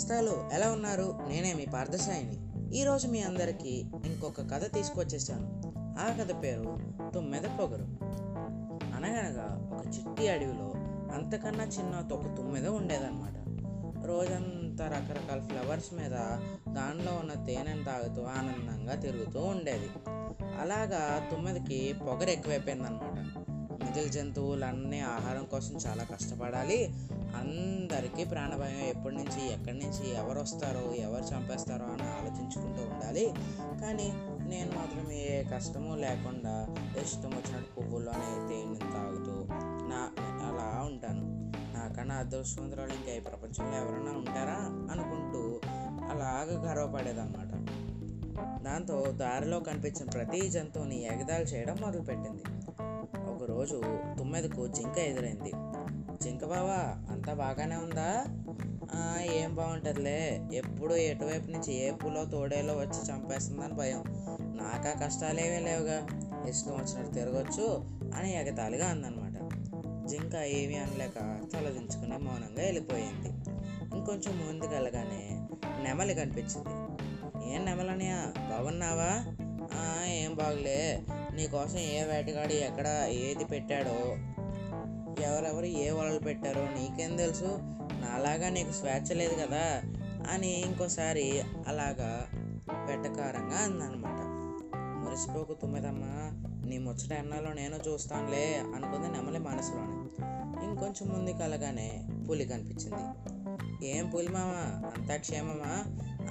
నేస్తాలు ఎలా ఉన్నారు? నేనే మీ పార్థసాయిని. ఈరోజు మీ అందరికీ ఇంకొక కథ తీసుకొచ్చేసాను ఆ కథ పేరు తుమ్మెద పొగరు. అనగనగా ఒక చిట్టి అడవిలో అంతకన్నా చిన్న ఒక తుమ్మెద ఉండేదన్నమాట. రోజంతా రకరకాల ఫ్లవర్స్ మీద దానిలో ఉన్న తేనెను తాగుతూ ఆనందంగా తిరుగుతూ ఉండేది. అలాగా తుమ్మెదకి పొగరు ఎక్కువైపోయిందనమాట మిగిలిన జంతువులన్నీ ఆహారం కోసం చాలా కష్టపడాలి. అందరికీ ప్రాణభయం ఎప్పటి నుంచి ఎక్కడి నుంచి ఎవరు వస్తారో ఎవరు చంపేస్తారో అని ఆలోచించుకుంటూ ఉండాలి. కానీ నేను మాత్రం ఏ కష్టము లేకుండా ఇష్టం వచ్చినట్టు పువ్వుల్లోనే తేనె తాగుతూ నా అలా ఉంటాను. నాకన్నా అదృష్టవంతురాలు ఇంకా ఈ ప్రపంచంలో ఎవరైనా ఉంటారా అనుకుంటూ అలాగ గర్వపడేదన్నమాట. దాంతో దారిలో కనిపించిన ప్రతి జంతువుని ఎగదాలు చేయడం మొదలుపెట్టింది. ఒకరోజు తుమ్మెదకు జింక ఎదురైంది. జింక బావా అంతా బాగానే ఉందా? ఏం బాగుంటుందిలే ఎప్పుడు ఎటువైపు నుంచి ఏ పూలో తోడేలో వచ్చి చంపేస్తుందని భయం. నాకా కష్టాలేమీ లేవుగా. ఇష్టం వచ్చినట్టు తిరగచ్చు అని ఎగతాళిగా అందనమాట. జింక ఏమీ అనలేక తలదించుకుని మౌనంగా వెళ్ళిపోయింది. ఇంకొంచెం ముందుకు వెళ్ళగానే నెమలి కనిపించింది. ఏం నెమలనియా? బాగున్నావా ఏం బాగులే నీకోసం ఏ వేటగాడి ఎక్కడ ఏది పెట్టాడో ఎవరెవరు ఏ వలలు పెట్టారో నీకేం తెలుసు? నాలాగా నీకు స్వేచ్ఛ లేదు కదా? అని ఇంకోసారి అలాగా వెటకారంగా అందనమాట. మురిసిపోకు తుమ్మిదమ్మా నీ ముచ్చట ఎన్నాలో నేను చూస్తానులే అనుకుంది నెమలి మనసులోనే. ఇంకొంచెం ముందుకు అలాగానే పులి కనిపించింది. ఏం పులి మామ? అంతా క్షేమమా?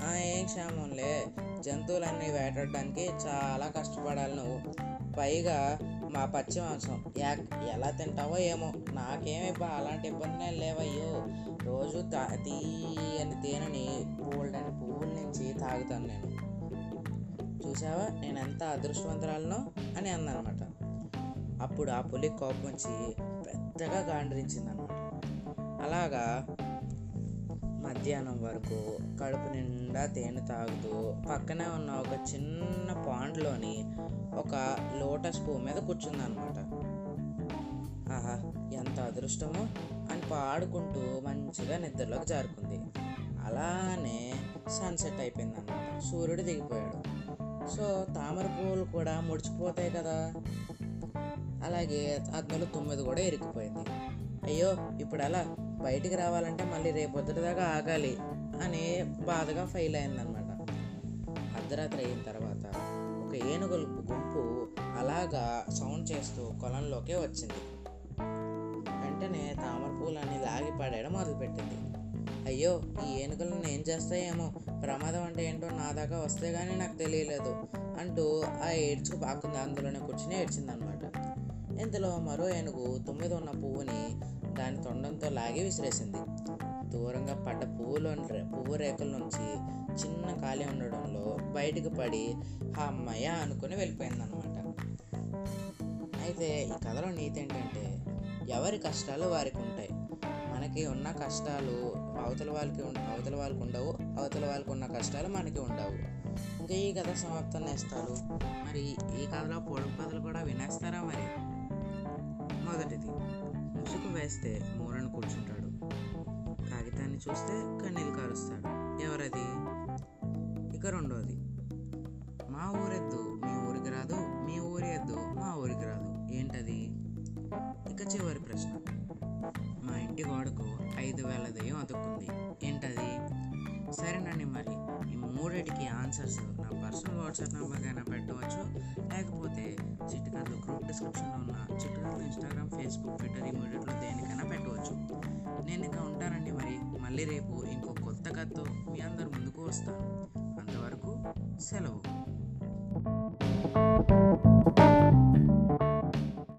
"ఆ, ఏం క్షేమంలే జంతువులన్నీ వేటాడడానికి చాలా కష్టపడాలి నువ్వు. పైగా మా పచ్చి మాంసం. యా- ఎలా తింటావో ఏమో. నాకేమి బా అలాంటి ఇబ్బందులు లేవయ్యో. రోజు తా తీయని తేనెని బోల్డని పువ్వుల నుంచి తాగుతాను నేను. చూసావా? నేను ఎంత అదృష్టవంతురాలనో అని అందనమాట అప్పుడు ఆ పులి కోపం వచ్చి పెద్దగా గాండ్రించింది అనమాట అలాగా మధ్యాహ్నం వరకు కడుపు నిండా తేనె తాగుతూ పక్కనే ఉన్న ఒక చిన్న పాండ్లోని ఒక లోటస్ పువ్వు మీద కూర్చుందనమాట ఆహా ఎంత అదృష్టమో అని పాడుకుంటూ మంచిగా నిద్రలోకి జారుకుంది. అలానే సన్సెట్ అయిపోయింది అనమాట సూర్యుడు దిగిపోయాడు. సో తామర పువ్వులు కూడా ముడిచిపోతాయి కదా. అలాగే అగ్నిలో తొమ్మిది కూడా ఇరిగిపోయింది అయ్యో ఇప్పుడు అలా బయటికి రావాలంటే మళ్ళీ రేపొద్దుటి దాకా ఆగాలి అని బాధగా ఫెయిల్ అయిందనమాట అర్ధరాత్రి అయిన తర్వాత ఒక ఏనుగుల గుంపు అలాగా సౌండ్ చేస్తూ కొలంలోకే వచ్చింది. వెంటనే తామర పూలని లాగి పడేయడం మొదలుపెట్టింది. అయ్యో ఈ ఏనుగులను ఏం చేస్తాయేమో? ప్రమాదం అంటే ఏంటో నా దాకా వస్తే కానీ నాకు తెలియలేదు అంటూ ఆ ఏడ్చుకు పాకుంది అందులోనే కూర్చుని ఏడ్చిందనమాట ఇంతలో మరో ఏనుగు తొమ్మిది ఉన్న పువ్వుని దాని తొండంతో లాగి విసిరేసింది. దూరంగా పడ్డ పువ్వులో పువ్వు రేకుల నుంచి చిన్న ఖాళీ ఉండడంలో బయటకు పడి ఆ అమ్మాయ అనుకుని వెళ్ళిపోయిందనమాట అయితే ఈ కథలో నీతి ఏంటంటే ఎవరి కష్టాలు వారికి ఉంటాయి. మనకి ఉన్న కష్టాలు అవతల వాళ్ళకి ఉం- అవతల వాళ్ళకి ఉండవు అవతల వాళ్ళకి ఉన్న కష్టాలు మనకి ఉండవు. ఇంకా ఈ కథ సమాప్తం నేస్తారు. మరి ఈ కథలో పొడుపు కథలు కూడా వినేస్తారా మరి? మొదటిది. వేస్తే మూరను కూర్చుంటాడు. కాగితాన్ని చూస్తే కన్నీళ్ళు కారుస్తాడు. ఎవరది? ఇక రెండోది. మా ఊరెద్దు మీ ఊరికి రాదు మీ ఊరి ఎద్దు మా ఊరికి రాదు. ఏంటది? ఇక చివరి ప్రశ్న. మా ఇంటి గోడకు ఐదు వేల దయ్యం అతుక్కుంది. ఏంటది? సరేనండి మరి. ఈ మూడిటికి ఆన్సర్స్ నా పర్సనల్ వాట్సాప్ నెంబర్కైనా పెట్టవచ్చు. లేకపోతే చిట్టుకథలు గ్రూప్ డిస్క్రిప్షన్లో ఉన్న చిట్టుకథలు ఇన్స్టాగ్రామ్ ఫేస్బుక్ ట్విట్టర్ ఈ మూడిట్లో దేనికైనా పెట్టవచ్చు. నేను ఇంకా ఉంటానండి మరి. మళ్ళీ రేపు ఇంకో కొత్త కథతో మీ అందరు ముందుకు వస్తాను. అంతవరకు సెలవు.